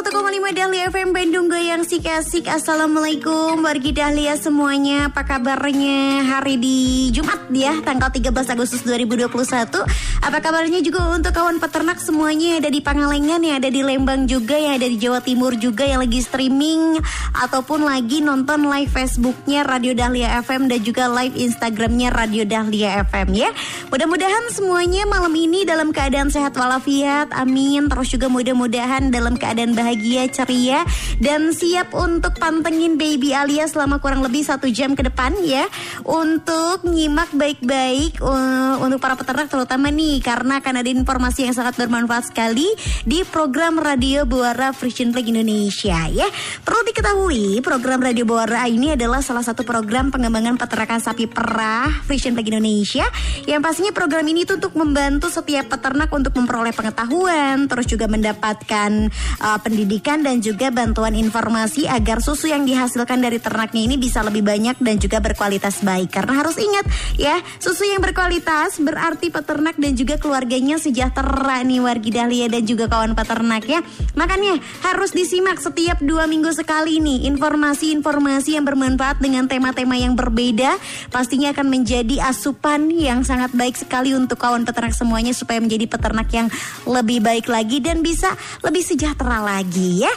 101,5 Dahlia FM Bandung Goyang Sik Asik. Assalamualaikum Wargi Dahlia semuanya. Apa kabarnya hari di Jumat ya Tanggal 13 Agustus 2021 Apa kabarnya juga untuk kawan peternak semuanya ada di Pangalengan Yang ada di Lembang juga Yang ada di Jawa Timur juga Yang lagi streaming Ataupun lagi nonton live Facebooknya Radio Dahlia FM Dan juga live Instagramnya Radio Dahlia FM ya. Mudah-mudahan semuanya malam ini dalam keadaan sehat walafiat Amin. Terus juga mudah-mudahan dalam keadaan bahagia, ceria dan siap untuk pantengin baby Alia selama kurang lebih satu jam ke depan ya untuk nyimak baik-baik uh, untuk para peternak terutama nih karena akan ada informasi yang sangat bermanfaat sekali di program radio Buara Frisian Flag Indonesia ya. Perlu diketahui program radio Buara ini adalah salah satu program pengembangan peternakan sapi perah Frisian Flag Indonesia yang pastinya program ini tuh untuk membantu setiap peternak untuk memperoleh pengetahuan terus juga mendapatkan uh, pendidikan dan juga bantuan informasi agar susu yang dihasilkan dari ternaknya ini bisa lebih banyak dan juga berkualitas baik. Karena harus ingat ya, susu yang berkualitas berarti peternak dan juga keluarganya sejahtera nih wargi Dahlia dan juga kawan peternak ya. Makanya harus disimak setiap dua minggu sekali nih informasi-informasi yang bermanfaat dengan tema-tema yang berbeda. Pastinya akan menjadi asupan yang sangat baik sekali untuk kawan peternak semuanya supaya menjadi peternak yang lebih baik lagi dan bisa lebih sejahtera lagi ya.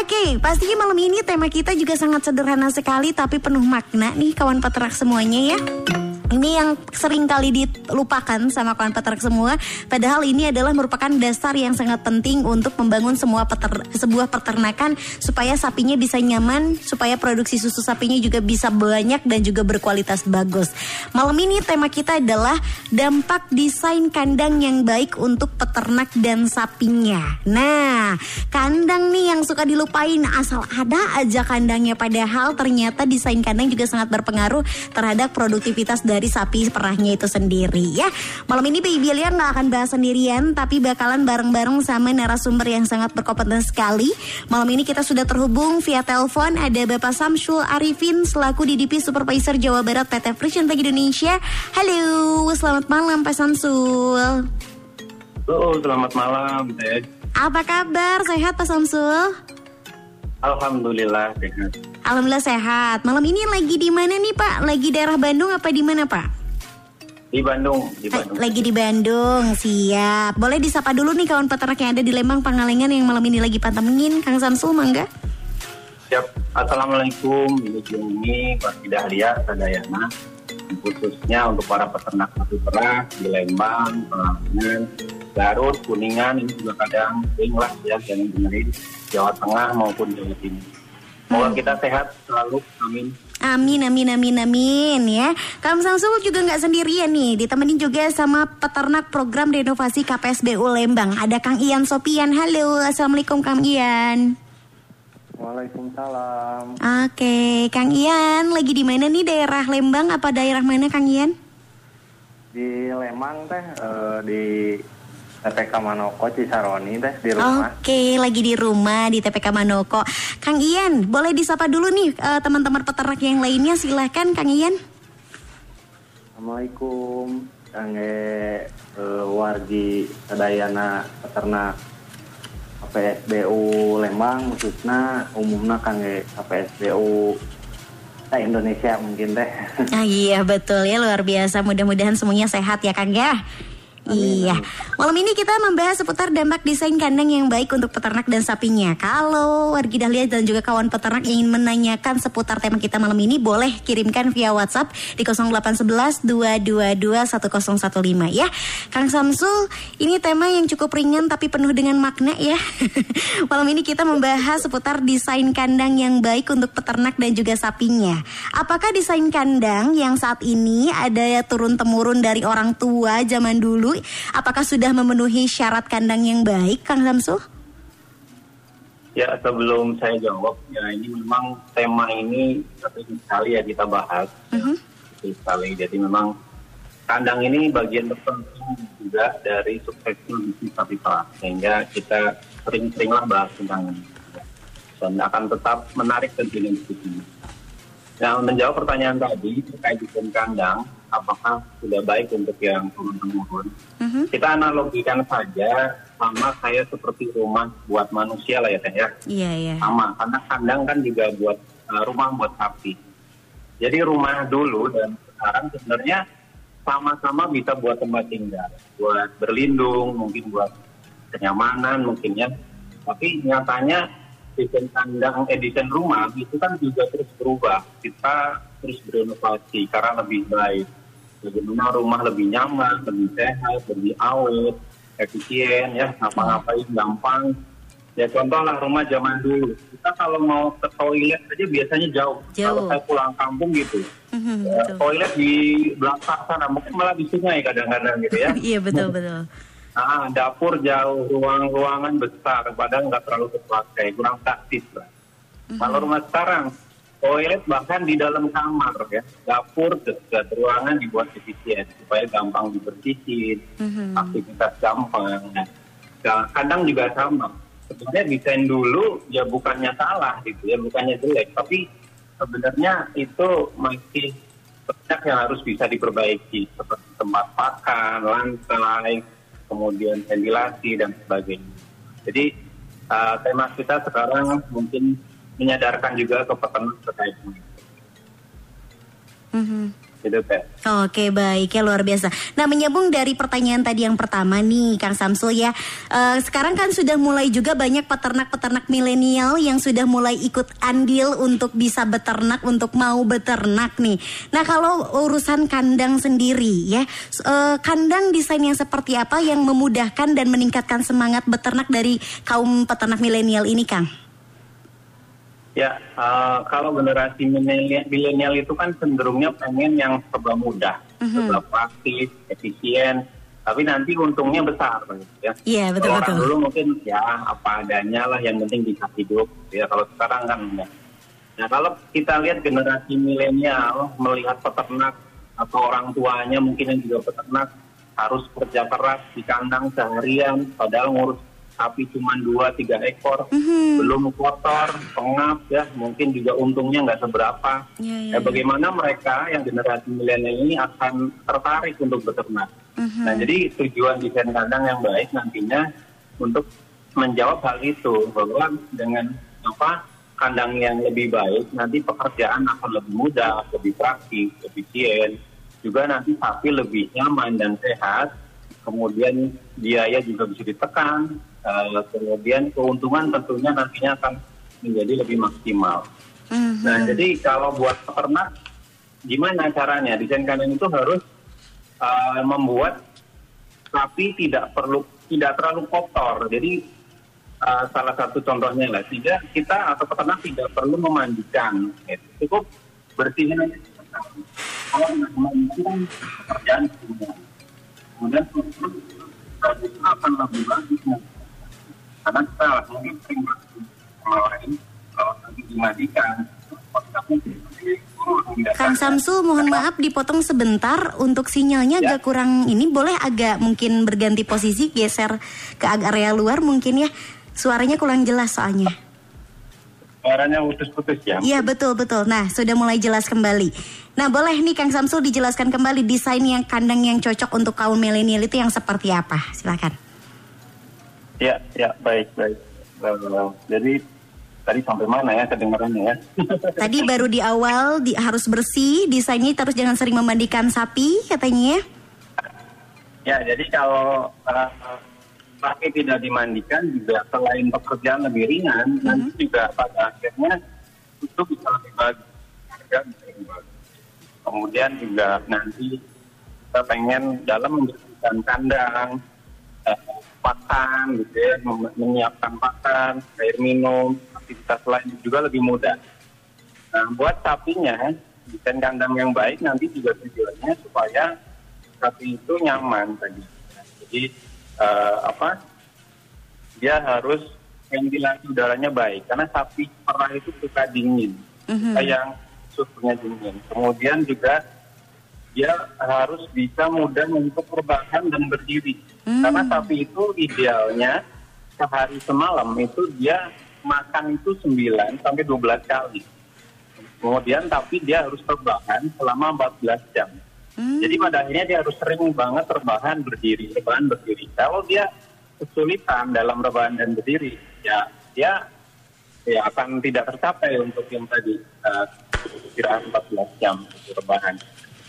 Oke, pastinya malam ini tema kita juga sangat sederhana sekali tapi penuh makna nih kawan peternak semuanya ya. Ini yang sering kali dilupakan sama kawan peternak semua. Padahal ini adalah merupakan dasar yang sangat penting untuk membangun semua peter, sebuah peternakan supaya sapinya bisa nyaman, supaya produksi susu sapinya juga bisa banyak dan juga berkualitas bagus. Malam ini tema kita adalah dampak desain kandang yang baik untuk peternak dan sapinya. Nah, kandang nih yang suka dilupain asal ada aja kandangnya padahal ternyata desain kandang juga sangat berpengaruh terhadap produktivitas dari sapi perahnya itu sendiri ya. Malam ini Baby Lia nggak akan bahas sendirian tapi bakalan bareng-bareng sama narasumber yang sangat berkompeten sekali. Malam ini kita sudah terhubung via telepon ada Bapak Samsul Arifin selaku DDP Supervisor Jawa Barat PT Frisian Bagi Indonesia. Halo, selamat malam Pak Samsul. Halo, selamat malam, Teh. Apa kabar? Sehat Pak Samsul? Alhamdulillah sehat. Alhamdulillah sehat. Malam ini lagi di mana nih Pak? Lagi daerah Bandung apa di mana Pak? Di Bandung, di Bandung. Lagi di Bandung, siap. Boleh disapa dulu nih kawan peternak yang ada di Lembang, Pangalengan yang malam ini lagi pantengin, Kang Samsul, mangga? Siap. Assalamualaikum, ini Pak Dahlia, Sadayana. Khususnya untuk para peternak sapi perah di Lembang, Pangalengan, Garut, Kuningan, ini juga kadang sering lah ya yang dengerin Jawa Tengah maupun Jawa Timur. Semoga kita sehat selalu, amin. Amin, amin, amin, amin ya. Kang Samsul juga nggak sendirian nih, ditemenin juga sama peternak program renovasi KPSBU Lembang. Ada Kang Ian Sopian. Halo, assalamualaikum Kang Ian. Waalaikumsalam. Oke, Kang Ian, lagi di mana nih daerah Lembang? Apa daerah mana Kang Ian? Di Lembang teh, uh, di TPK Manoko Cisaroni teh di rumah. Oke, lagi di rumah di TPK Manoko. Kang Ian, boleh disapa dulu nih uh, teman-teman peternak yang lainnya. Silahkan Kang Ian. Assalamualaikum, Kang uh, wargi Sadayana peternak PSBU Lembang khususnya umumnya Kang PSBU Nah, Indonesia mungkin teh. Ah, iya betul ya luar biasa. Mudah-mudahan semuanya sehat ya Kang ya. Iya. Malam ini kita membahas seputar dampak desain kandang yang baik untuk peternak dan sapinya. Kalau wargi Dahlia dan juga kawan peternak ingin menanyakan seputar tema kita malam ini, boleh kirimkan via WhatsApp di 0811 222 1015 ya. Kang Samsul, ini tema yang cukup ringan tapi penuh dengan makna ya. malam ini kita membahas seputar desain kandang yang baik untuk peternak dan juga sapinya. Apakah desain kandang yang saat ini ada turun temurun dari orang tua zaman dulu apakah sudah memenuhi syarat kandang yang baik, Kang Samsul? Ya, sebelum saya jawab, ya ini memang tema ini sering sekali ya kita bahas. Uh-huh. sekali. Jadi memang kandang ini bagian terpenting juga dari suksesnya bisnis sapi perah. Sehingga kita sering-seringlah bahas tentang ini. Dan akan tetap menarik tentunya di sini. Nah, menjawab pertanyaan tadi terkait desain kandang, apakah sudah baik untuk yang turun-temurun? Mhm. Kita analogikan saja sama saya seperti rumah buat manusia lah ya teh ya Iya, iya. sama karena kandang kan juga buat uh, rumah buat sapi. Jadi rumah dulu dan sekarang sebenarnya sama-sama bisa buat tempat tinggal, buat berlindung, mungkin buat kenyamanan mungkin ya. Tapi nyatanya desain kandang, eh, desain rumah itu kan juga terus berubah. Kita terus berinovasi karena lebih baik. Bagaimana rumah lebih nyaman, lebih sehat, lebih awet, efisien ya, ngapa-ngapain gampang. Ya contoh lah rumah zaman dulu. Kita kalau mau ke toilet aja biasanya jauh. Jauh. Kalau saya pulang kampung gitu, Mhm, ya, betul. toilet di belakang sana, mungkin malah di sungai kadang-kadang gitu ya. Iya, betul, betul. Ah, dapur jauh, ruang-ruangan besar, padahal nggak terlalu terpakai, kurang praktis lah. Kalau rumah sekarang, toilet bahkan di dalam kamar ya, dapur dekat ruangan dibuat efisien supaya gampang dibersihin, Mhm. aktivitas gampang. Nah, kadang juga sama. Sebenarnya desain dulu ya bukannya salah gitu ya, bukannya jelek, tapi sebenarnya itu masih banyak yang harus bisa diperbaiki seperti tempat pakan, lantai, kemudian ventilasi dan sebagainya. Jadi uh, tema kita sekarang mungkin menyadarkan juga ke peternak terkait ini. Mhm. Gitu, Teh. Oke baik ya luar biasa. Nah menyambung dari pertanyaan tadi yang pertama nih Kang Samsul ya. Eh, sekarang kan sudah mulai juga banyak peternak-peternak milenial yang sudah mulai ikut andil untuk bisa beternak untuk mau beternak nih. Nah kalau urusan kandang sendiri ya, eh, kandang desain yang seperti apa yang memudahkan dan meningkatkan semangat beternak dari kaum peternak milenial ini Kang? Ya, uh, kalau generasi milenial itu kan cenderungnya pengen yang serba mudah, serba praktis, efisien, tapi nanti untungnya besar, ya. Iya, betul, Kalau orang betul. dulu mungkin ya apa adanya lah, yang penting bisa hidup. Ya, kalau sekarang kan enggak. Nah, kalau kita lihat generasi milenial melihat peternak atau orang tuanya mungkin yang juga peternak harus kerja keras di kandang seharian, padahal ngurus sapi cuma dua tiga ekor, Mhm. belum kotor, pengap ya, mungkin juga untungnya nggak seberapa. Iya, iya, Ya, bagaimana mereka yang generasi milenial ini akan tertarik untuk beternak? Mhm. Nah, jadi tujuan desain kandang yang baik nantinya untuk menjawab hal itu bahwa dengan apa kandang yang lebih baik nanti pekerjaan akan lebih mudah, lebih praktis, efisien, juga nanti sapi lebih nyaman dan sehat. Kemudian biaya juga bisa ditekan, eh, kemudian keuntungan tentunya nantinya akan menjadi lebih maksimal. Mhm. Nah, jadi kalau buat peternak, gimana caranya? Desain kandang itu harus uh, membuat sapi tidak perlu tidak terlalu kotor. Jadi uh, salah satu contohnya lah, sehingga kita atau peternak tidak perlu memandikan, gitu. cukup bersihin aja. Kalau memandikan pekerjaan semua. Kemudian akan lebih bagus. Karena kita mungkin sering kalau Kang Samsul mohon maaf dipotong sebentar untuk sinyalnya Ya. agak kurang ini boleh agak mungkin berganti posisi geser ke area luar mungkin ya suaranya kurang jelas soalnya. Suaranya putus-putus ya. Iya betul betul. Nah sudah mulai jelas kembali. Nah boleh nih Kang Samsul dijelaskan kembali desain yang kandang yang cocok untuk kaum milenial itu yang seperti apa? Silakan. Ya, ya, baik, baik. Eh, jadi tadi sampai mana ya kedengarannya ya? Tadi baru di awal di, harus bersih desainnya terus jangan sering memandikan sapi katanya ya. ya, jadi kalau eh, sapi tidak dimandikan juga selain pekerjaan lebih ringan, nanti juga pada akhirnya itu bisa lebih bagus. Harga bisa lebih bagus. Kemudian juga nanti kita pengen dalam membersihkan kandang, eh, pakan gitu ya, menyiapkan pakan, air minum, aktivitas lain juga lebih mudah. Nah, buat sapinya, desain kandang yang baik nanti juga tujuannya supaya sapi itu nyaman tadi. Jadi eh, apa? Dia harus ventilasi udaranya baik karena sapi perah itu suka dingin, Mhm. suka yang suhunya dingin. Kemudian juga dia harus bisa mudah untuk rebahan dan berdiri. Karena sapi itu idealnya sehari semalam itu dia makan itu 9 sampai 12 kali. Kemudian tapi dia harus rebahan selama 14 jam. Jadi pada akhirnya dia harus sering banget rebahan berdiri, rebahan berdiri. Kalau dia kesulitan dalam rebahan dan berdiri, ya dia ya akan tidak tercapai untuk yang tadi uh, istirahat 14 jam rebahan.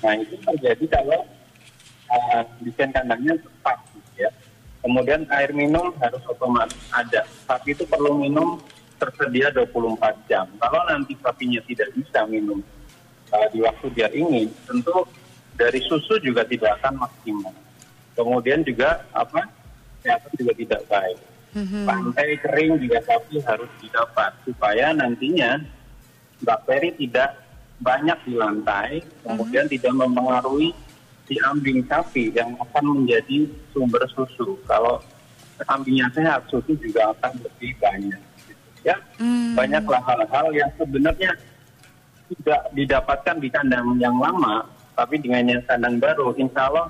Nah itu terjadi kalau uh, desain kandangnya tepat. Kemudian air minum harus otomatis ada. Sapi itu perlu minum tersedia 24 jam. Kalau nanti sapinya tidak bisa minum uh, di waktu dia ingin, tentu dari susu juga tidak akan maksimal. Kemudian juga apa? Kesehatan juga tidak baik. Pantai kering juga sapi harus didapat supaya nantinya bakteri tidak banyak di lantai, kemudian tidak mempengaruhi si ambing sapi yang akan menjadi sumber susu. Kalau ambingnya sehat, susu juga akan lebih banyak. gitu. Ya, banyaklah hal-hal yang sebenarnya tidak didapatkan di kandang yang lama, tapi dengan yang kandang baru, insya Allah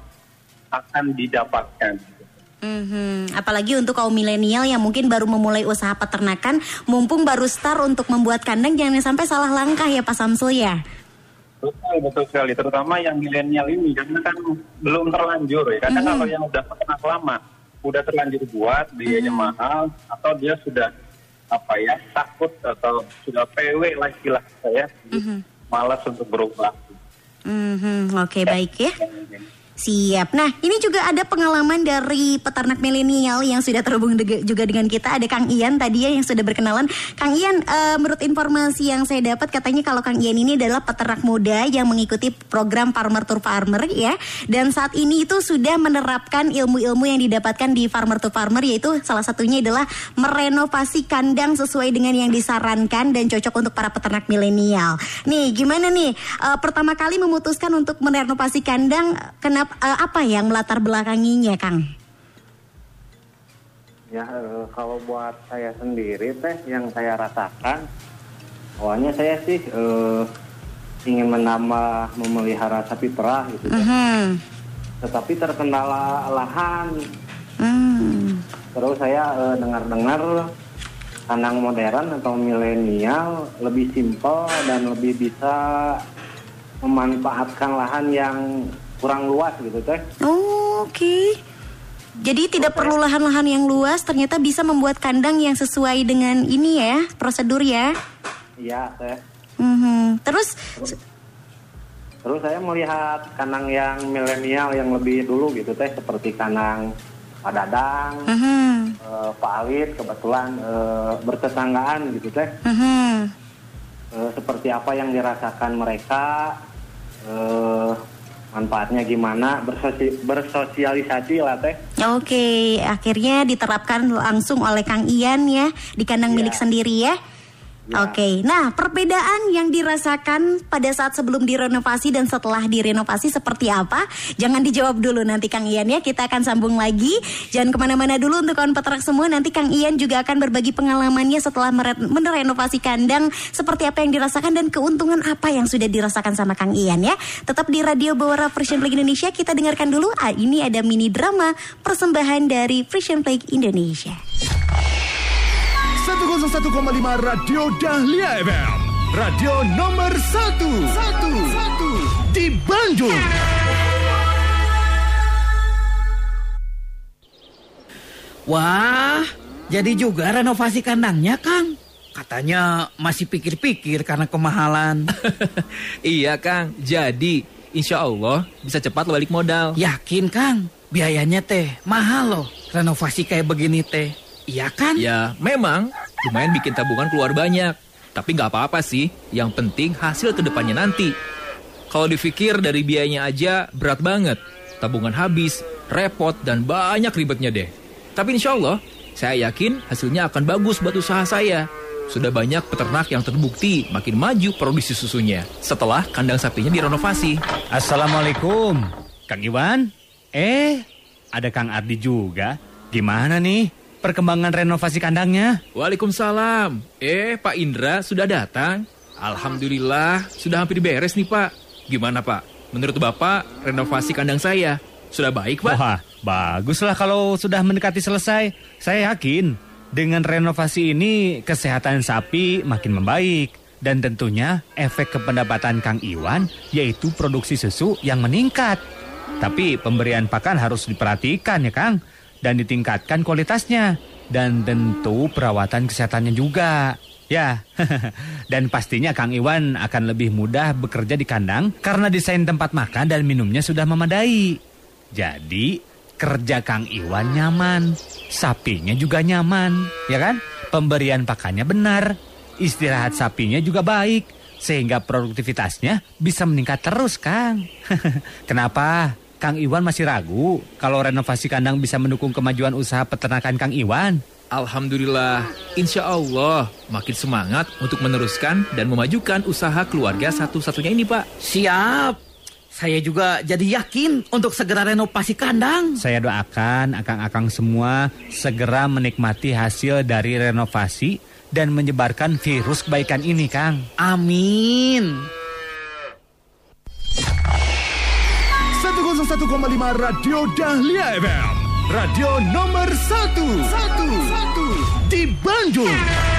akan didapatkan. Mhm. Apalagi untuk kaum milenial yang mungkin baru memulai usaha peternakan, mumpung baru start untuk membuat kandang, jangan sampai salah langkah ya Pak Samsul ya. Betul, betul sekali. Terutama yang milenial ini, karena kan belum terlanjur ya. Karena kalau yang udah peternak lama, udah terlanjur buat, biayanya mahal, atau dia sudah apa ya takut atau sudah PW lah istilah saya, malas untuk berubah. Mhm. Oke baik ya. Siap. Nah, ini juga ada pengalaman dari peternak milenial yang sudah terhubung dege- juga dengan kita. Ada Kang Ian tadi ya yang sudah berkenalan. Kang Ian, eh, menurut informasi yang saya dapat katanya kalau Kang Ian ini adalah peternak muda yang mengikuti program Farmer to Farmer ya. Dan saat ini itu sudah menerapkan ilmu-ilmu yang didapatkan di Farmer to Farmer yaitu salah satunya adalah merenovasi kandang sesuai dengan yang disarankan dan cocok untuk para peternak milenial. Nih, gimana nih? Eh, pertama kali memutuskan untuk merenovasi kandang, kenapa eh, apa yang melatar belakanginya, Kang? Ya eh, kalau buat saya sendiri teh yang saya rasakan awalnya saya sih eh, ingin menambah memelihara sapi perah gitu teh. Mhm. Tetapi terkendala lahan. Hmm. Terus saya eh, dengar-dengar kandang modern atau milenial lebih simpel dan lebih bisa memanfaatkan lahan yang kurang luas gitu teh. Oh, Oke. Jadi tidak perlu lahan-lahan yang luas, ternyata bisa membuat kandang yang sesuai dengan ini ya, prosedur ya. Iya teh. Mhm. Terus Terus saya melihat kandang yang milenial yang lebih dulu gitu teh seperti kandang Pak Dadang, mhm, eh, Pak Alit kebetulan eh, bertetanggaan gitu teh. mhm. Eh, seperti apa yang dirasakan mereka, eh, manfaatnya gimana, bersosi- bersosialisasi lah teh. Oke, akhirnya diterapkan langsung oleh Kang Ian ya di kandang Iya. milik sendiri ya. Ya. Oke, nah perbedaan yang dirasakan pada saat sebelum direnovasi dan setelah direnovasi seperti apa? Jangan dijawab dulu nanti Kang Ian ya, kita akan sambung lagi. Jangan ke mana-mana dulu untuk kawan peternak semua, nanti Kang Ian juga akan berbagi pengalamannya setelah mere- merenovasi kandang, seperti apa yang dirasakan dan keuntungan apa yang sudah dirasakan sama Kang Ian ya. Tetap di Radio Bawara Frisian Flag Indonesia, kita dengarkan dulu, ah, ini ada mini drama persembahan dari Frisian Flag Indonesia. 101,5 Radio Dahlia FM. Radio nomor 1. 1. Di Bandung. Wah, jadi juga renovasi kandangnya, Kang. Katanya masih pikir-pikir karena kemahalan. iya Kang, jadi insya Allah bisa cepat balik modal. Yakin, Kang? Biayanya teh mahal loh. Renovasi kayak begini teh. Iya kan? Ya memang lumayan bikin tabungan keluar banyak. Tapi nggak apa-apa sih, yang penting hasil ke depannya nanti. Kalau dipikir dari biayanya aja berat banget. Tabungan habis, repot, dan banyak ribetnya deh. Tapi insya Allah, saya yakin hasilnya akan bagus buat usaha saya. Sudah banyak peternak yang terbukti makin maju produksi susunya setelah kandang sapinya direnovasi. Assalamualaikum. Kang Iwan? Eh, ada Kang Ardi juga. Gimana nih perkembangan renovasi kandangnya? Waalaikumsalam. Eh, Pak Indra sudah datang? Alhamdulillah, sudah hampir beres nih Pak. Gimana Pak? menurut Bapak renovasi kandang saya sudah baik, Pak? Wah, baguslah kalau sudah mendekati selesai. Saya yakin dengan renovasi ini kesehatan sapi makin membaik. Dan tentunya efek kependapatan Kang Iwan yaitu produksi susu yang meningkat. Tapi pemberian pakan harus diperhatikan ya Kang. Dan ditingkatkan kualitasnya. Dan tentu perawatan kesehatannya juga. Ya, dan pastinya Kang Iwan akan lebih mudah bekerja di kandang karena desain tempat makan dan minumnya sudah memadai. Jadi, kerja Kang Iwan nyaman, sapinya juga nyaman, ya kan? Pemberian pakannya benar, istirahat sapinya juga baik, sehingga produktivitasnya bisa meningkat terus, Kang. Kenapa? Kang Iwan masih ragu kalau renovasi kandang bisa mendukung kemajuan usaha peternakan Kang Iwan. Alhamdulillah, insya Allah makin semangat untuk meneruskan dan memajukan usaha keluarga satu-satunya ini, Pak. Siap. Saya juga jadi yakin untuk segera renovasi kandang. Saya doakan akang-akang semua segera menikmati hasil dari renovasi dan menyebarkan virus kebaikan ini, Kang. Amin. 101,5 Radio Dahlia FM. Radio nomor 1. 1. Di Bandung.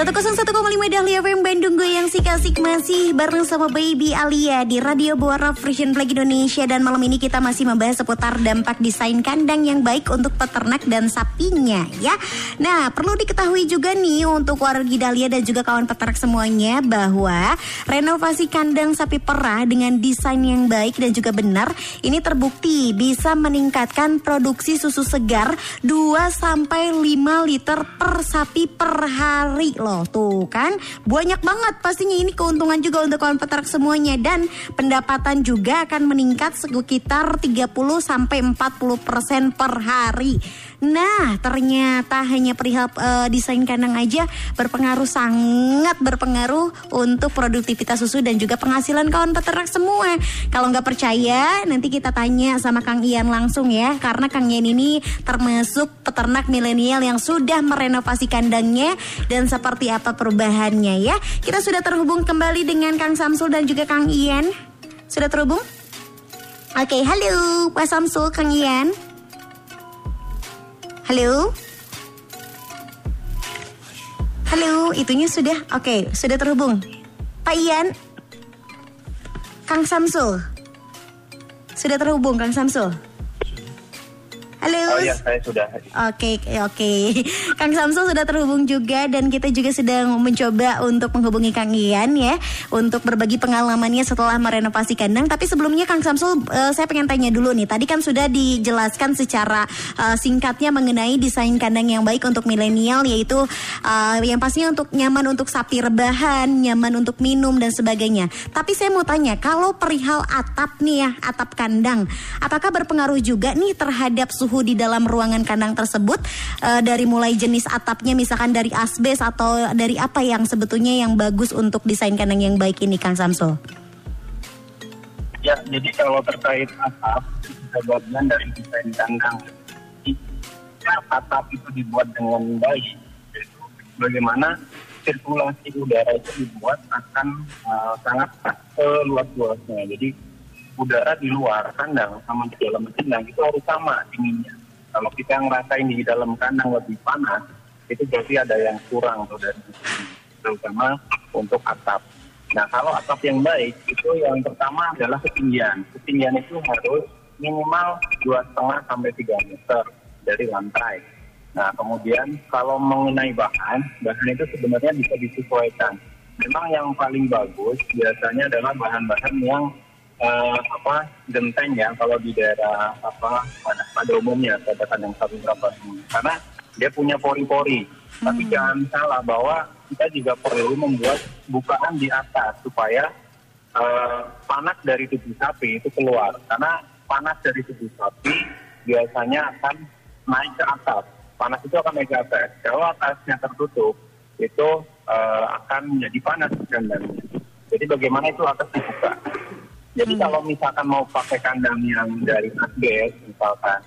101,5 Dahlia FM Bandung Goyang Sik Asik masih bareng sama Baby Alia di Radio Buara Frisian Flag Indonesia dan malam ini kita masih membahas seputar dampak desain kandang yang baik untuk peternak dan sapinya ya. Nah perlu diketahui juga nih untuk warga Dahlia dan juga kawan peternak semuanya bahwa renovasi kandang sapi perah dengan desain yang baik dan juga benar ini terbukti bisa meningkatkan produksi susu segar 2 sampai 5 liter per sapi per hari loh tuh kan banyak banget pastinya ini keuntungan juga untuk kawan peternak semuanya dan pendapatan juga akan meningkat sekitar 30 sampai 40 persen per hari. Nah ternyata hanya perihal uh, desain kandang aja berpengaruh sangat berpengaruh untuk produktivitas susu dan juga penghasilan kawan peternak semua. Kalau nggak percaya nanti kita tanya sama Kang Ian langsung ya karena Kang Ian ini termasuk peternak milenial yang sudah merenovasi kandangnya dan seperti apa perubahannya ya. Kita sudah terhubung kembali dengan Kang Samsul dan juga Kang Ian. Sudah terhubung? Oke, halo Pak Samsul, Kang Ian. Halo? Halo, itunya sudah. Oke, sudah terhubung. Pak Ian. Kang Samsul. Sudah terhubung Kang Samsul. Halo. Oh ya, saya sudah. Oke, oke. Kang Samsul sudah terhubung juga dan kita juga sedang mencoba untuk menghubungi Kang Ian ya untuk berbagi pengalamannya setelah merenovasi kandang. Tapi sebelumnya Kang Samsul, uh, saya pengen tanya dulu nih. Tadi kan sudah dijelaskan secara uh, singkatnya mengenai desain kandang yang baik untuk milenial yaitu uh, yang pastinya untuk nyaman untuk sapi rebahan, nyaman untuk minum dan sebagainya. Tapi saya mau tanya, kalau perihal atap nih ya, atap kandang, apakah berpengaruh juga nih terhadap suhu suhu di dalam ruangan kandang tersebut uh, dari mulai jenis atapnya misalkan dari asbes atau dari apa yang sebetulnya yang bagus untuk desain kandang yang baik ini Kang Samsul? Ya, jadi kalau terkait atap itu bagian dari desain kandang. Jika atap itu dibuat dengan baik, bagaimana sirkulasi udara itu dibuat akan uh, sangat seluas-luasnya. Jadi udara di luar kandang sama di dalam kandang itu harus sama dinginnya. Kalau kita ngerasain di dalam kandang lebih panas, itu berarti ada yang kurang tuh dari terutama untuk atap. Nah kalau atap yang baik itu yang pertama adalah ketinggian. Ketinggian itu harus minimal dua setengah sampai tiga meter dari lantai. Nah kemudian kalau mengenai bahan, bahan itu sebenarnya bisa disesuaikan. Memang yang paling bagus biasanya adalah bahan-bahan yang uh, apa genteng ya kalau di daerah apa pada, pada umumnya katakan yang satu berapa karena dia punya pori-pori. Hmm. tapi jangan salah bahwa kita juga perlu membuat bukaan di atas supaya uh, panas dari tubuh sapi itu keluar. Karena panas dari tubuh sapi biasanya akan naik ke atas. Panas itu akan naik ke atas. Kalau atasnya tertutup itu uh, akan menjadi panas dan jadi bagaimana itu atas dibuka jadi hmm. kalau misalkan mau pakai kandang yang dari asbes misalkan,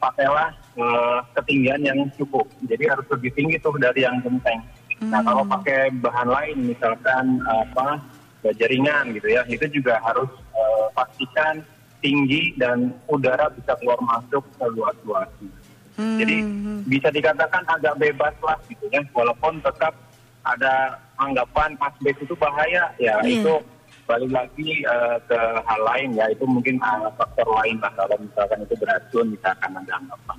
pakailah uh, ketinggian yang cukup. Jadi harus lebih tinggi tuh dari yang genteng. Hmm. Nah kalau hmm. pakai bahan lain misalkan apa ke jaringan gitu ya. Itu juga harus eh, pastikan tinggi dan udara bisa keluar masuk ke luas-luasnya. Jadi bisa dikatakan agak bebas lah gitu ya, walaupun tetap ada anggapan asbes itu bahaya ya Iya. itu balik lagi eh, ke hal lain ya itu mungkin eh, faktor lain lah kalau misalkan itu beracun misalkan ada anggapan.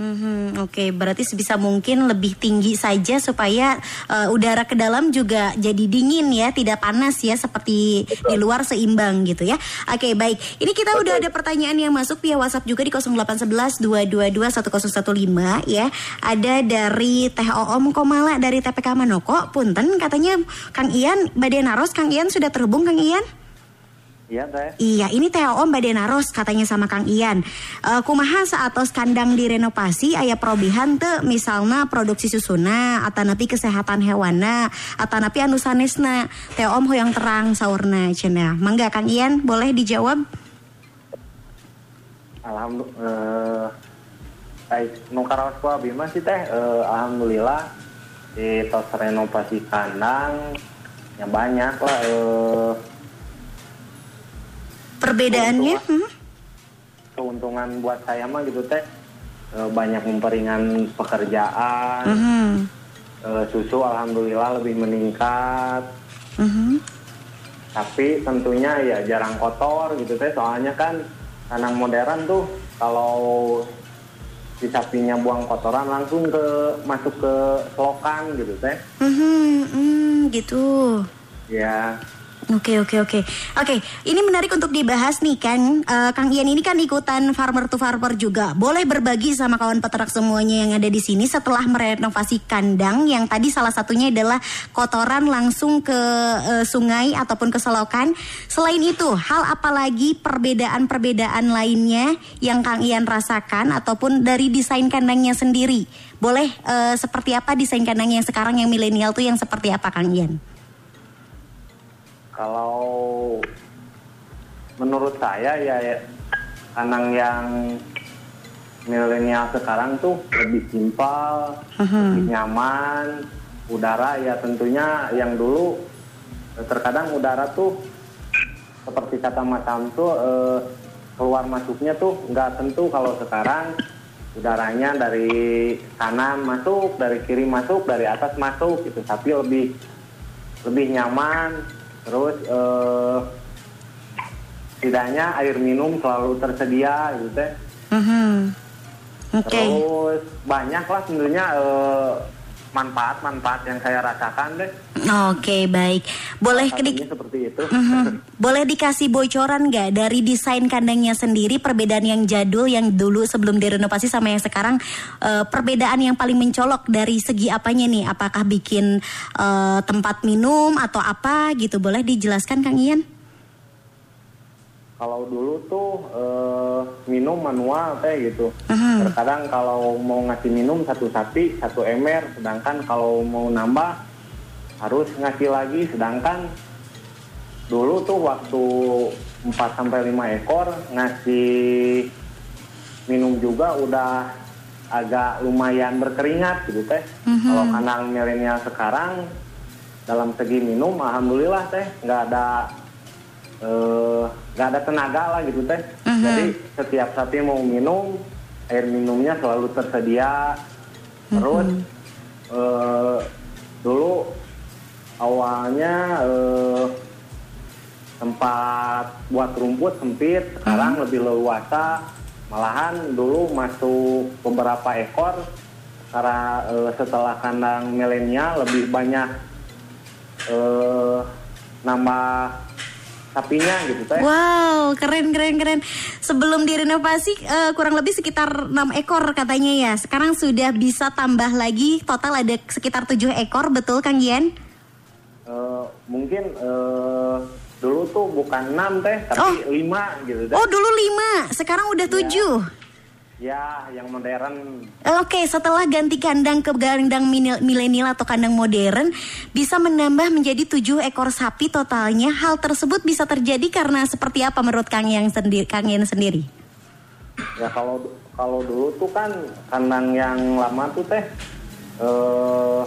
Mhm, Oke, berarti sebisa mungkin lebih tinggi saja supaya eh, udara ke dalam juga jadi dingin ya, tidak panas ya seperti di luar seimbang gitu ya. Oke, baik. Ini kita udah ada pertanyaan yang masuk via WhatsApp juga di 0811 222 1015 ya. Ada dari Teh Oom Komala dari TPK Manoko. Punten katanya Kang Ian Badenaros, Kang Ian sudah terhubung Kang Ian? Iya teh. Iya, ini Teh Om Badenaros katanya sama Kang Ian. Eh, kumaha saatos kandang direnovasi aya probihan teu misalna produksi susuna atau napi kesehatan hewana atau napi anu sanesna. Om hoyong terang saurna cenah. Mangga Kang Ian boleh dijawab? Alhamdulillah. Eh, nu karaos ku mah sih teh eh, alhamdulillah di tos renovasi kandang ya banyak lah eh, Perbedaannya? Hmm? keuntungan buat saya mah gitu teh Eh, banyak memperingan pekerjaan Mhm. Eh, susu alhamdulillah lebih meningkat Mhm. tapi tentunya ya jarang kotor gitu teh soalnya kan kandang modern tuh kalau si sapinya buang kotoran langsung ke masuk ke selokan gitu teh Mhm, hmm, gitu. ya Oke oke oke. Oke ini menarik untuk dibahas nih kan Eh, Kang Ian ini kan ikutan farmer to farmer juga. Boleh berbagi sama kawan peternak semuanya yang ada di sini setelah merenovasi kandang yang tadi salah satunya adalah kotoran langsung ke eh, sungai ataupun ke selokan. Selain itu hal apa lagi perbedaan-perbedaan lainnya yang Kang Ian rasakan ataupun dari desain kandangnya sendiri? Boleh eh, seperti apa desain kandang yang sekarang yang milenial tuh yang seperti apa Kang Ian? Kalau menurut saya ya, ya kandang yang milenial sekarang tuh lebih simpel, lebih nyaman, udara ya tentunya yang dulu eh, terkadang udara tuh seperti kata Mas tuh eh, keluar masuknya tuh nggak tentu. Kalau sekarang udaranya dari kanan masuk, dari kiri masuk, dari atas masuk gitu, tapi lebih lebih nyaman, terus eh, setidaknya air minum selalu tersedia gitu teh. Mhm. Oke. Terus banyak lah sebenarnya eh, manfaat-manfaat yang saya rasakan deh. Oke baik. Boleh di- Satunya seperti itu. Mhm. Boleh dikasih bocoran nggak dari desain kandangnya sendiri perbedaan yang jadul yang dulu sebelum direnovasi sama yang sekarang eh, perbedaan yang paling mencolok dari segi apanya nih? Apakah bikin eh, tempat minum atau apa gitu? Boleh dijelaskan Kang Ian? Kalau dulu tuh eh, minum manual teh gitu. Mhm. Terkadang kalau mau ngasih minum satu sapi satu ember, sedangkan kalau mau nambah harus ngasih lagi. Sedangkan dulu tuh waktu 4 sampai 5 ekor ngasih minum juga udah agak lumayan berkeringat gitu teh. Kalau kandang milenial sekarang dalam segi minum alhamdulillah teh nggak ada eh, nggak ada tenaga lah gitu teh. Jadi setiap sapi mau minum air minumnya selalu tersedia. Terus eh, dulu awalnya eh, tempat buat rumput sempit, sekarang lebih leluasa. Malahan dulu masuk beberapa ekor karena eh, setelah kandang milenial lebih banyak eh, nambah sapinya gitu teh. Wow, keren keren keren. Sebelum direnovasi eh, kurang lebih sekitar 6 ekor katanya ya. Sekarang sudah bisa tambah lagi total ada sekitar 7 ekor, betul Kang Ian? Eh, mungkin eh, dulu tuh bukan 6 teh, tapi 5 gitu teh. Oh, dulu 5, sekarang udah 7. Ya, yang modern Oke, setelah ganti kandang ke kandang milenial atau kandang modern, bisa menambah menjadi tujuh ekor sapi totalnya. Hal tersebut bisa terjadi karena seperti apa menurut Kang yang sendiri, Kang Ian sendiri? Ya kalau kalau dulu tuh kan kandang yang lama tuh teh eh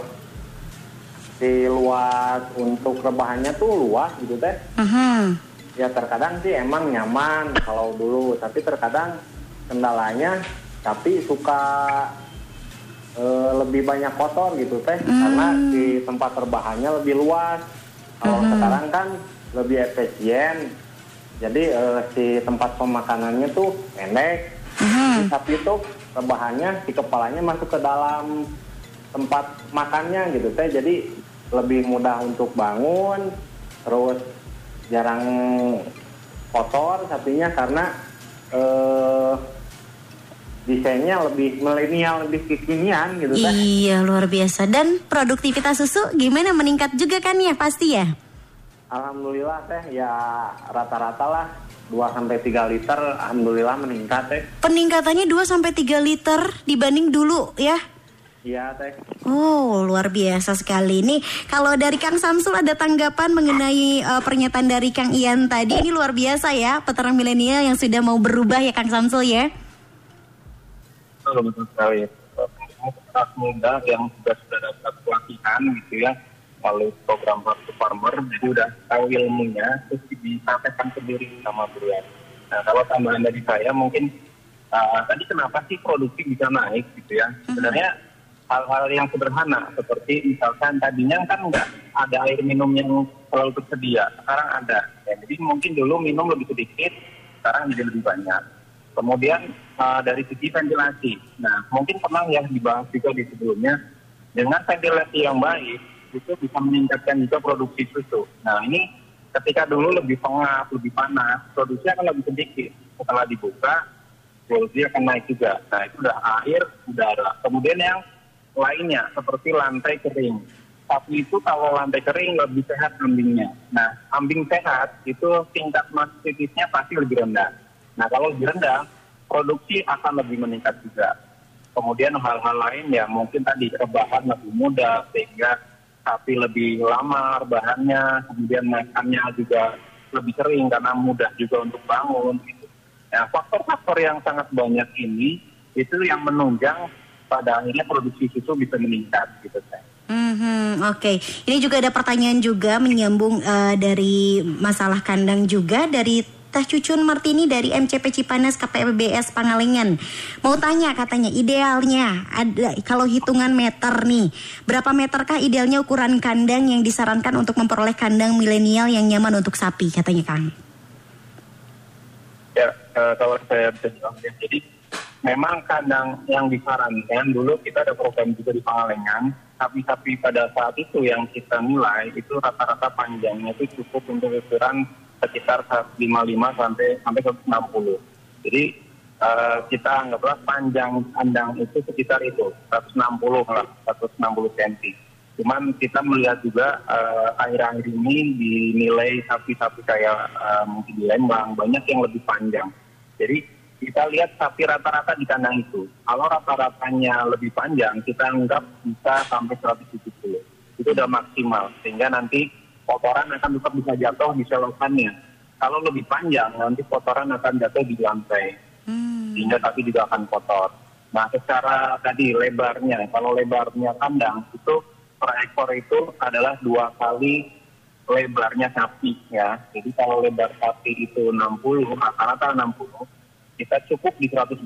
si luas untuk rebahannya tuh luas gitu teh. Mhm. Ya terkadang sih emang nyaman kalau dulu, tapi terkadang kendalanya tapi suka eh, lebih banyak kotor gitu teh, karena di tempat rebahannya lebih luas. Kalau sekarang kan lebih efisien, jadi eh, si tempat pemakanannya tuh pendek. Si sapi itu rebahannya si kepalanya masuk ke dalam tempat makannya gitu teh, jadi lebih mudah untuk bangun, terus jarang kotor sapinya karena eh, desainnya lebih milenial, lebih kekinian gitu teh. Iya luar biasa dan produktivitas susu gimana meningkat juga kan ya pasti ya. Alhamdulillah teh ya rata-rata lah 2 sampai 3 liter alhamdulillah meningkat teh. Peningkatannya 2 sampai 3 liter dibanding dulu ya. Iya teh. Oh, luar biasa sekali. Nih, kalau dari Kang Samsul ada tanggapan mengenai eh, pernyataan dari Kang Ian tadi. Ini luar biasa ya, peternak milenial yang sudah mau berubah ya Kang Samsul ya. Betul betul sekali. Peternak muda yang sudah sudah dapat pelatihan gitu ya melalui program Farm to Farmer, jadi udah tahu ilmunya, terus disampaikan ke diri sama beliau. Nah kalau tambahan dari saya mungkin uh, tadi kenapa sih produksi bisa naik gitu ya? Sebenarnya hal-hal yang sederhana seperti misalkan tadinya kan nggak ada air minum yang selalu tersedia, sekarang ada. Ya, jadi mungkin dulu minum lebih sedikit, sekarang jadi lebih banyak. Kemudian uh, dari sisi ventilasi, nah mungkin pernah yang dibahas juga di sebelumnya, dengan ventilasi yang baik itu bisa meningkatkan juga produksi susu. Nah ini ketika dulu lebih pengap, lebih panas, produksi akan lebih sedikit. Setelah dibuka, produksi akan naik juga. Nah itu udah air, udara. Kemudian yang lainnya seperti lantai kering. Tapi itu kalau lantai kering lebih sehat kambingnya. Nah, kambing sehat itu tingkat masticitisnya pasti lebih rendah. Nah, kalau lebih rendah, produksi akan lebih meningkat juga. Kemudian hal-hal lain ya mungkin tadi rebahan lebih mudah sehingga sapi lebih lama rebahannya, kemudian makannya juga lebih sering karena mudah juga untuk bangun. Gitu. Nah, faktor-faktor yang sangat banyak ini itu yang menunjang pada akhirnya produksi susu bisa meningkat gitu kan. Mhm, Oke, ini juga ada pertanyaan juga menyambung eh, dari masalah kandang juga dari Teh Cucun Martini dari MCP Cipanas KPBS Pangalengan. Mau tanya katanya idealnya ada kalau hitungan meter nih, berapa meterkah idealnya ukuran kandang yang disarankan untuk memperoleh kandang milenial yang nyaman untuk sapi katanya Kang? Ya, eh, kalau saya bisa bilang ya, jadi memang kandang yang disarankan dulu kita ada program juga di Pangalengan, sapi-sapi pada saat itu yang kita nilai itu rata-rata panjangnya itu cukup untuk ukuran sekitar 155 sampai sampai 160. Jadi eh, kita anggaplah panjang kandang itu sekitar itu 160 lah, 160 cm. Cuman kita melihat juga eh, akhir-akhir ini dinilai sapi-sapi kayak eh, mungkin di Lembang banyak yang lebih panjang. Jadi kita lihat sapi rata-rata di kandang itu. Kalau rata-ratanya lebih panjang, kita anggap bisa sampai 170. Itu udah maksimal. Sehingga nanti kotoran akan tetap bisa jatuh di selokannya. Kalau lebih panjang, nanti kotoran akan jatuh di lantai. Sehingga sapi juga akan kotor. Nah, secara tadi lebarnya, kalau lebarnya kandang itu per ekor itu adalah dua kali lebarnya sapi ya. Jadi kalau lebar sapi itu 60, rata-rata 60, kita cukup di 120.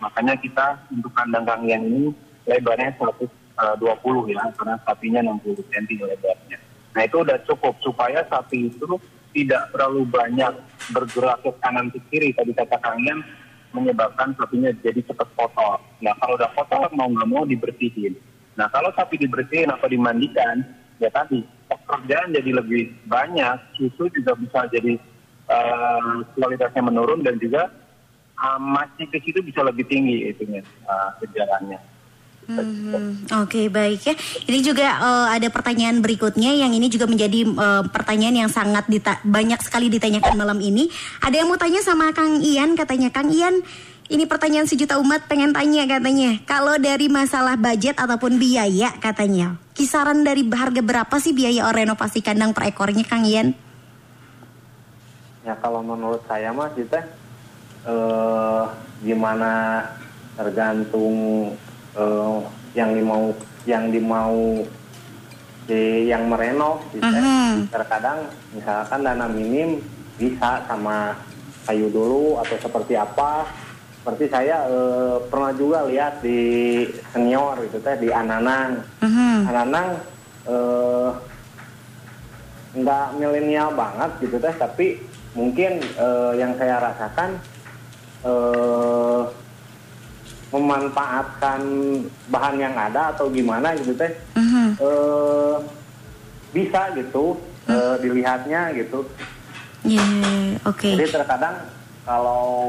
Makanya kita untuk kandang kangian ini lebarnya 120 ya, karena sapinya 60 cm lebarnya. Nah itu udah cukup supaya sapi itu tidak terlalu banyak bergerak ke kanan ke kiri tadi kata kangian menyebabkan sapinya jadi cepat kotor. Nah kalau udah kotor mau nggak mau dibersihin. Nah kalau sapi dibersihin atau dimandikan, ya tadi pekerjaan jadi lebih banyak, susu juga bisa jadi eh, kualitasnya menurun dan juga uh, masih ke situ bisa lebih tinggi itunya uh, gejalanya. Mhm, Oke baik ya. Ini juga eh, ada pertanyaan berikutnya yang ini juga menjadi eh, pertanyaan yang sangat dita- banyak sekali ditanyakan malam ini. Ada yang mau tanya sama Kang Ian katanya Kang Ian. Ini pertanyaan sejuta umat pengen tanya katanya. Kalau dari masalah budget ataupun biaya katanya, kisaran dari harga berapa sih biaya renovasi kandang per ekornya Kang Ian? Ya kalau menurut saya mah kita eh, gimana tergantung eh, yang dimau yang dimau si yang merenov gitu. Mhm. Terkadang misalkan dana minim bisa sama kayu dulu atau seperti apa. Seperti saya eh, pernah juga lihat di senior gitu teh di Ananang. Mhm. Ananang eh, nggak milenial banget gitu teh, tapi mungkin eh, yang saya rasakan eh, memanfaatkan bahan yang ada atau gimana gitu teh Mhm. eh, bisa gitu eh, dilihatnya gitu. Ya, oke. Jadi terkadang kalau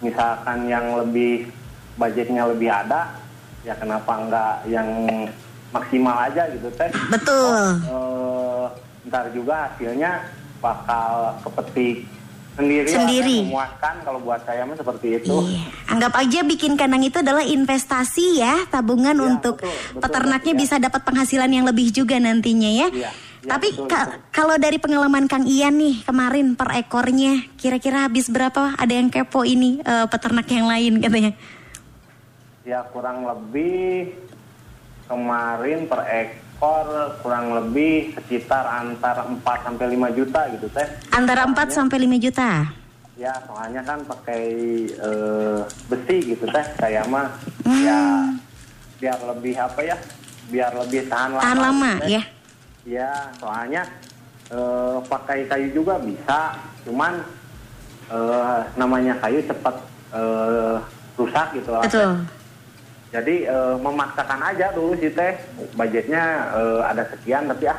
misalkan yang lebih budgetnya lebih ada, ya kenapa enggak yang maksimal aja gitu teh? Betul. Eh, ntar juga hasilnya bakal kepetik sendiri, Sendiri. memuaskan kalau buat saya mah seperti itu. Iya. Anggap aja bikin kandang itu adalah investasi ya, tabungan Iya, untuk betul, betul, peternaknya iya. bisa dapat penghasilan yang lebih juga nantinya ya. Iya, iya, Tapi betul, ka- betul. kalau dari pengalaman Kang Ian nih kemarin per ekornya kira-kira habis berapa? Ada yang kepo ini eh, peternak yang lain katanya. Ya kurang lebih kemarin per ekor kurang lebih sekitar antara 4 sampai 5 juta gitu teh. Antara 4 sampai 5 juta. Ya soalnya kan pakai eh, besi gitu teh saya mah Hmm. ya biar lebih apa ya biar lebih tahan lama. Tahan lama gitu teh. ya. Ya soalnya eh, pakai kayu juga bisa cuman eh, namanya kayu cepat eh, rusak gitu lah. Betul. Jadi eh, memaksakan aja dulu sih teh budgetnya eh, ada sekian tapi ah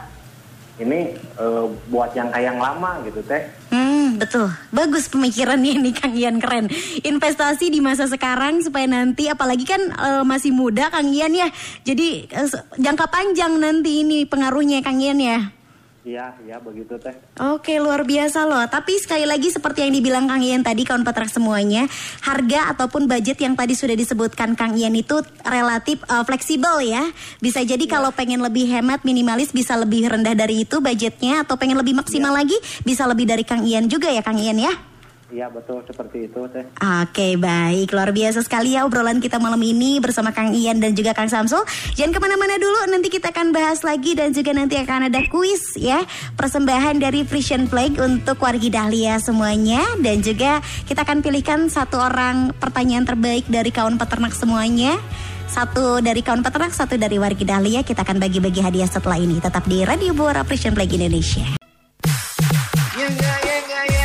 ini eh, buat yang kayak yang lama gitu teh. Hmm, betul. Bagus pemikirannya ini Kang Ian keren. Investasi di masa sekarang supaya nanti apalagi kan eh, masih muda Kang Ian ya. Jadi se- jangka panjang nanti ini pengaruhnya Kang Ian ya. Iya iya begitu teh. Oke luar biasa loh. Tapi sekali lagi seperti yang dibilang Kang Ian tadi Kawan petrak semuanya Harga ataupun budget yang tadi sudah disebutkan Kang Ian itu Relatif eh, fleksibel ya. Bisa jadi kalau pengen lebih hemat Minimalis bisa lebih rendah dari itu budgetnya Atau pengen lebih maksimal lagi Bisa lebih dari Kang Ian juga ya Kang Ian ya Iya betul seperti itu teh. Oke baik. Luar biasa sekali ya obrolan kita malam ini bersama Kang Ian dan juga Kang Samsul. Jangan ke mana-mana dulu nanti kita akan bahas lagi dan juga nanti akan ada kuis ya. Persembahan dari Frisian Flag untuk wargi Dahlia semuanya. Dan juga kita akan pilihkan satu orang pertanyaan terbaik dari kawan peternak semuanya. Satu dari kawan peternak, satu dari wargi Dahlia. Kita akan bagi-bagi hadiah setelah ini. Tetap di Radio Bora Frisian Flag Indonesia. Pantengnya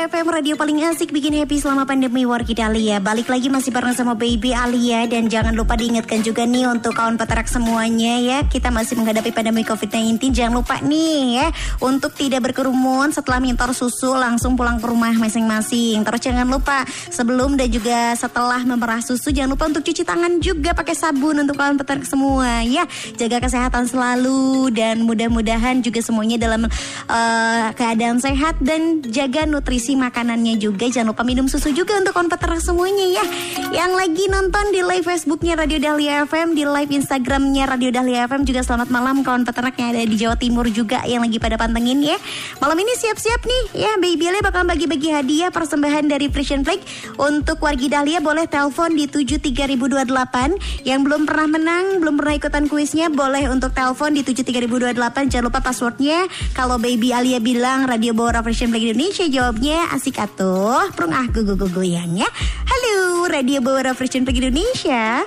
FM Radio paling asik bikin happy selama pandemi Wargi Dahlia Balik lagi masih bareng sama Baby Alia. Dan jangan lupa diingatkan juga nih untuk kawan peternak semuanya ya. Kita masih menghadapi pandemi COVID-19 Jangan lupa nih ya Untuk tidak berkerumun setelah mintor susu langsung pulang ke rumah masing-masing. Terus jangan lupa sebelum dan juga setelah memerah susu Jangan lupa untuk cuci tangan juga pakai sabun untuk kawan peternak semua ya. Jaga kesehatan selalu dan mudah-mudahan juga semuanya dalam eh, keadaan sehat dan jaga nutrisi makanannya juga. Jangan lupa minum susu juga untuk kawan peternak semuanya ya. Yang lagi nonton di live Facebooknya Radio Dahlia FM, di live Instagramnya Radio Dahlia FM juga selamat malam kawan peternak yang ada di Jawa Timur juga yang lagi pada pantengin ya. Malam ini siap-siap nih ya Baby Le bakal bagi-bagi hadiah persembahan dari Frisian Flag untuk wargi Dahlia boleh telepon di 73028 yang belum pernah menang, belum pernah ikutan kuisnya boleh untuk telepon di 73028 jangan lupa passwordnya kalau Baby Alia bilang Radio Bora Frisian Flag Indonesia jawabnya asik atuh prung ah gugu gugu yang ya halo Radio Bora Frisian Flag Indonesia.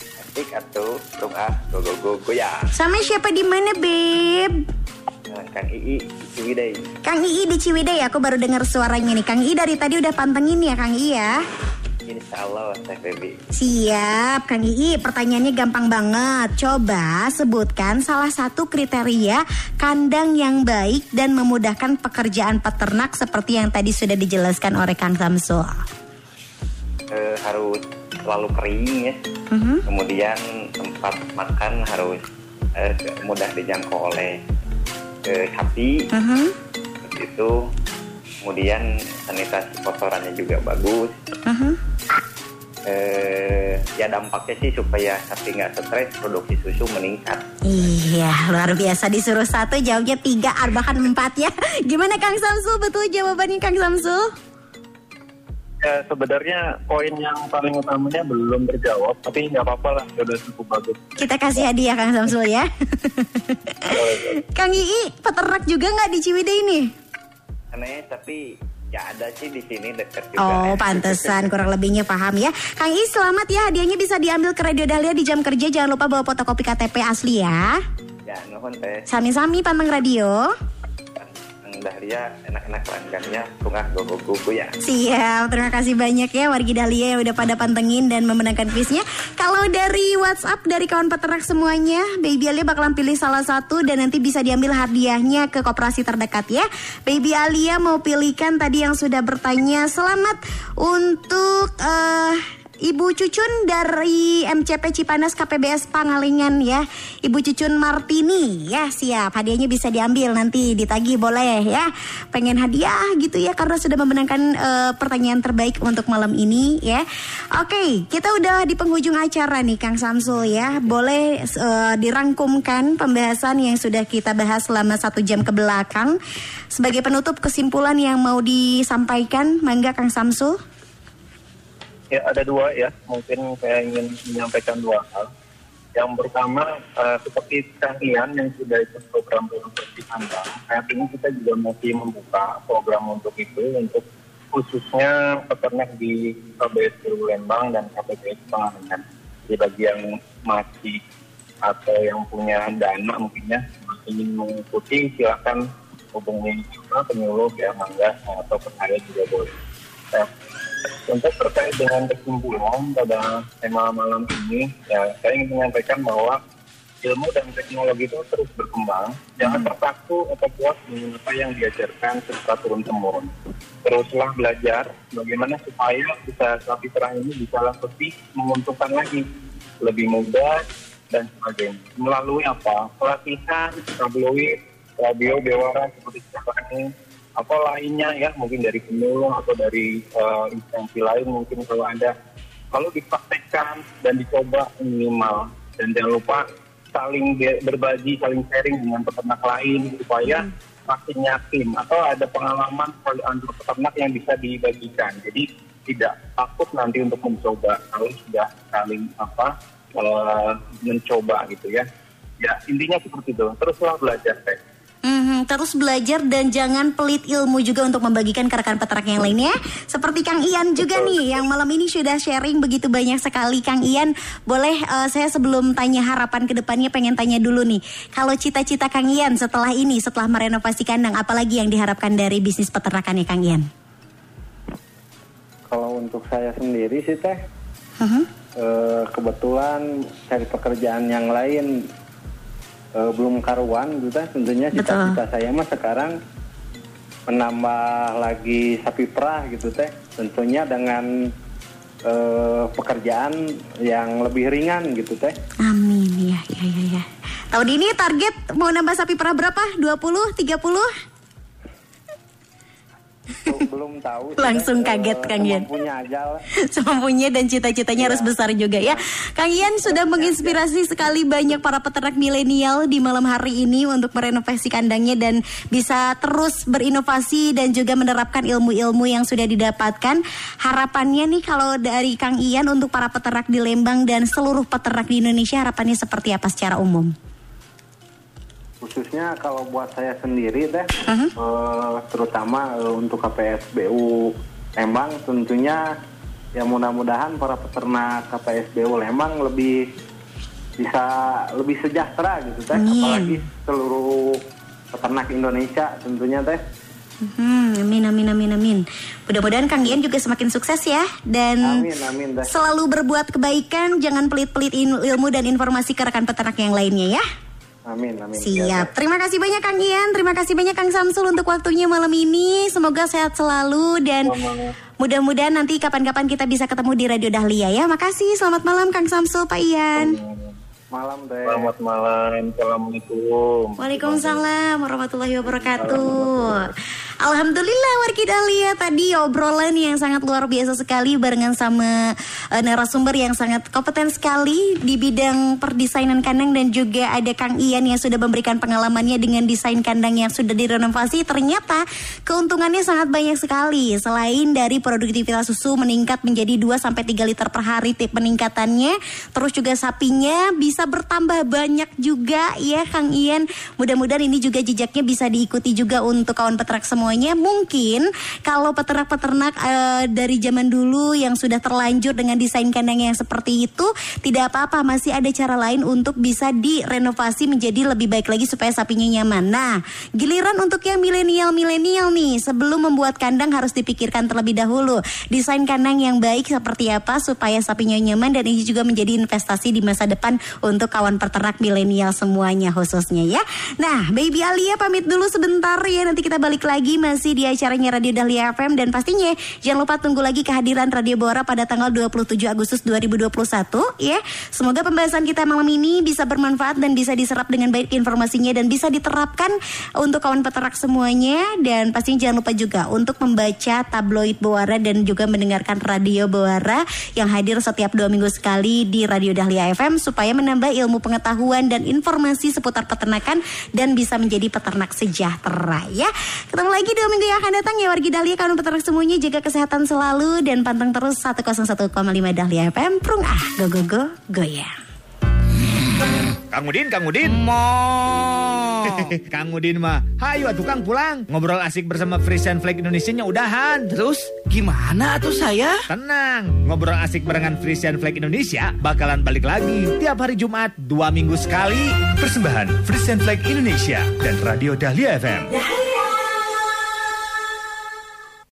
Asik atuh, tung ah, go go go go ya. sama siapa di mana beb? Kang Ii, Ciwidey. Kang Ii di Ciwidey aku baru dengar suaranya nih. Kang Ii dari tadi udah pantengin ya Kang Ii ya Insya Allah, Teh. Siap, Kang Ii. Pertanyaannya gampang banget. Coba sebutkan salah satu kriteria kandang yang baik dan memudahkan pekerjaan peternak seperti yang tadi sudah dijelaskan oleh Kang Samsul. Eh, harus selalu kering ya. Mhm. Kemudian tempat makan harus eh, mudah dijangkau oleh eh, sapi. Seperti itu. Kemudian sanitasi kotorannya juga bagus. Mhm. Eh, ya dampaknya sih supaya sapi nggak stres, produksi susu meningkat. Iya, luar biasa disuruh satu jawabnya tiga, ah, bahkan empat ya. Gimana Kang Samsul? Betul jawabannya Kang Samsul? Ya, sebenarnya poin yang paling utamanya belum terjawab, tapi nggak apa-apa lah, sudah cukup bagus. Kita kasih hadiah Kang Samsul ya. Kang Ii, peternak juga nggak di Ciwidey ini? Aneh, tapi ya ada sih di sini dekat juga. Oh, ya. pantesan kurang lebihnya paham ya. Kang Ii, selamat ya hadiahnya bisa diambil ke Radio Dahlia di jam kerja. Jangan lupa bawa fotokopi KTP asli ya. Ya, nuhun teh. Sami-sami panteng radio. Dahlia enak-enak langgannya, tungah gogo-gogo ya. Siap, terima kasih banyak ya wargi Dahlia yang udah pada pantengin dan memenangkan kuisnya. Kalau dari WhatsApp dari kawan peternak semuanya, Baby Alia bakalan pilih salah satu dan nanti bisa diambil hadiahnya ke koperasi terdekat ya. Baby Alia mau pilihkan tadi yang sudah bertanya. Selamat untuk eh, Ibu Cucun dari MCP Cipanas KPBS Pangalengan ya. Ibu Cucun Martini ya siap. Hadiahnya bisa diambil nanti ditagih boleh ya. Pengen hadiah gitu ya karena sudah memenangkan eh, pertanyaan terbaik untuk malam ini ya. Oke, kita udah di penghujung acara nih Kang Samsul ya. Boleh eh, dirangkumkan pembahasan yang sudah kita bahas selama satu jam ke belakang. Sebagai penutup kesimpulan yang mau disampaikan, mangga Kang Samsul. Ya, ada dua ya. Mungkin saya ingin menyampaikan dua hal. Yang pertama, eh, seperti Kang Ian yang sudah ikut program Bersih Kandang, saat ini kita juga masih membuka program untuk itu, untuk khususnya peternak di KBS Lembang dan KPBS Pangalengan. Jadi bagi yang masih atau yang punya dana mungkin ya, masih ingin mengikuti, silakan hubungi kita penyuluh ya, mangga atau saya juga boleh. Nah, untuk terkait dengan kesimpulan pada tema malam ini, ya saya ingin menyampaikan bahwa ilmu dan teknologi itu terus berkembang. Jangan terpaku atau puas dengan apa yang diajarkan secara turun temurun. Teruslah belajar bagaimana supaya bisa sapi perah ini bisa lebih menguntungkan lagi, lebih mudah dan sebagainya. Melalui apa? Pelatihan, tabloid, radio, bewara seperti sekarang ini atau lainnya ya mungkin dari penyuluh atau dari eh, instansi lain mungkin kalau ada. Kalau dipraktekkan dan dicoba minimal. Dan jangan lupa saling be- berbagi saling sharing dengan peternak lain supaya makin yakin atau ada pengalaman pada antar peternak yang bisa dibagikan. Jadi tidak takut nanti untuk mencoba kalau sudah saling apa eh, mencoba gitu ya. Ya intinya seperti itu. Teruslah belajar teh Mhm, terus belajar dan jangan pelit ilmu juga untuk membagikan ke rekan peternak yang lainnya. Seperti Kang Ian juga nih yang malam ini sudah sharing begitu banyak sekali. Kang Ian, boleh eh, saya sebelum tanya harapan ke depannya pengen tanya dulu nih. Kalau cita-cita Kang Ian setelah ini, setelah merenovasi kandang, apalagi yang diharapkan dari bisnis peternakannya Kang Ian? Kalau untuk saya sendiri sih teh, eh, kebetulan cari pekerjaan yang lain eh, belum karuan gitu teh. Tentunya cita-cita saya mah sekarang menambah lagi sapi perah gitu teh. Tentunya dengan eh, pekerjaan yang lebih ringan gitu teh. Amin, ya, ya, ya, ya. Tahun ini target mau nambah sapi perah berapa? 20, 30? Belum tahu. Langsung teh. kaget, Eh, Kang Ian. semampunya aja dan cita-citanya harus besar juga ya. Kang Ian sudah menginspirasi sekali banyak para peternak milenial di malam hari ini untuk merenovasi kandangnya dan bisa terus berinovasi dan juga menerapkan ilmu-ilmu yang sudah didapatkan. Harapannya nih kalau dari Kang Ian untuk para peternak di Lembang dan seluruh peternak di Indonesia harapannya seperti apa secara umum? Khususnya kalau buat saya sendiri teh Mhm. eh, terutama eh, untuk KPSBU Lembang tentunya ya mudah-mudahan para peternak KPSBU Lembang lebih bisa lebih sejahtera gitu teh Amin. apalagi seluruh peternak Indonesia tentunya teh Hmm, amin, amin, amin, amin. Mudah-mudahan Kang Ian juga semakin sukses ya dan amin amin selalu berbuat kebaikan, jangan pelit-pelit il- ilmu dan informasi ke rekan peternak yang lainnya ya. Amin amin Siap. Terima kasih banyak Kang Ian, terima kasih banyak Kang Samsul untuk waktunya malam ini. Semoga sehat selalu dan mudah-mudahan nanti kapan-kapan kita bisa ketemu di Radio Dahlia ya. Makasih. Selamat malam Kang Samsul, Pak Ian. malam teh Selamat malam, assalamualaikum. Waalaikumsalam warahmatullahi wabarakatuh. Alhamdulillah wargi Dahlia tadi obrolan yang sangat luar biasa sekali barengan sama uh, narasumber yang sangat kompeten sekali di bidang perdesainan kandang dan juga ada Kang Ian yang sudah memberikan pengalamannya dengan desain kandang yang sudah direnovasi. Ternyata keuntungannya sangat banyak sekali. Selain dari produktivitas susu meningkat menjadi 2 sampai 3 liter per hari tip peningkatannya, terus juga sapinya bisa bertambah banyak juga ya Kang Ian. Mudah-mudahan ini juga jejaknya bisa diikuti juga untuk kawan peternak semuanya. Mungkin kalau peternak-peternak uh, dari zaman dulu yang sudah terlanjur dengan desain kandang yang seperti itu, tidak apa-apa, masih ada cara lain untuk bisa direnovasi menjadi lebih baik lagi supaya sapinya nyaman. Nah, giliran untuk yang milenial-milenial nih, sebelum membuat kandang harus dipikirkan terlebih dahulu desain kandang yang baik seperti apa supaya sapinya nyaman dan ini juga menjadi investasi di masa depan untuk kawan peternak milenial semuanya khususnya ya. Nah, Baby Alia pamit dulu sebentar ya. Nanti kita balik lagi masih di acaranya Radio Dahlia FM dan pastinya jangan lupa tunggu lagi kehadiran Radio Bora pada tanggal 27 Agustus 2021 ya. Semoga pembahasan kita malam ini bisa bermanfaat dan bisa diserap dengan baik informasinya dan bisa diterapkan untuk kawan peternak semuanya dan pastinya jangan lupa juga untuk membaca tabloid Bora dan juga mendengarkan Radio Bora yang hadir setiap dua minggu sekali di Radio Dahlia FM supaya menambah ilmu pengetahuan dan informasi seputar peternakan dan bisa menjadi peternak sejahtera ya. Ketemu lagi dua minggu yang akan datang ya wargi Dahlia kawan peternak semuanya jaga kesehatan selalu dan pantang terus 101,5 Dahlia FM Prung ah go go go goyang. Kang Udin, Kang Udin. Mo. Kang Udin mah, hayu atuh Kang pulang. Ngobrol asik bersama Frisian Flag Indonesia-nya udahan. Terus gimana tuh saya? Tenang, ngobrol asik barengan Frisian Flag Indonesia bakalan balik lagi tiap hari Jumat dua minggu sekali. Persembahan Frisian Flag Indonesia dan Radio Dahlia FM.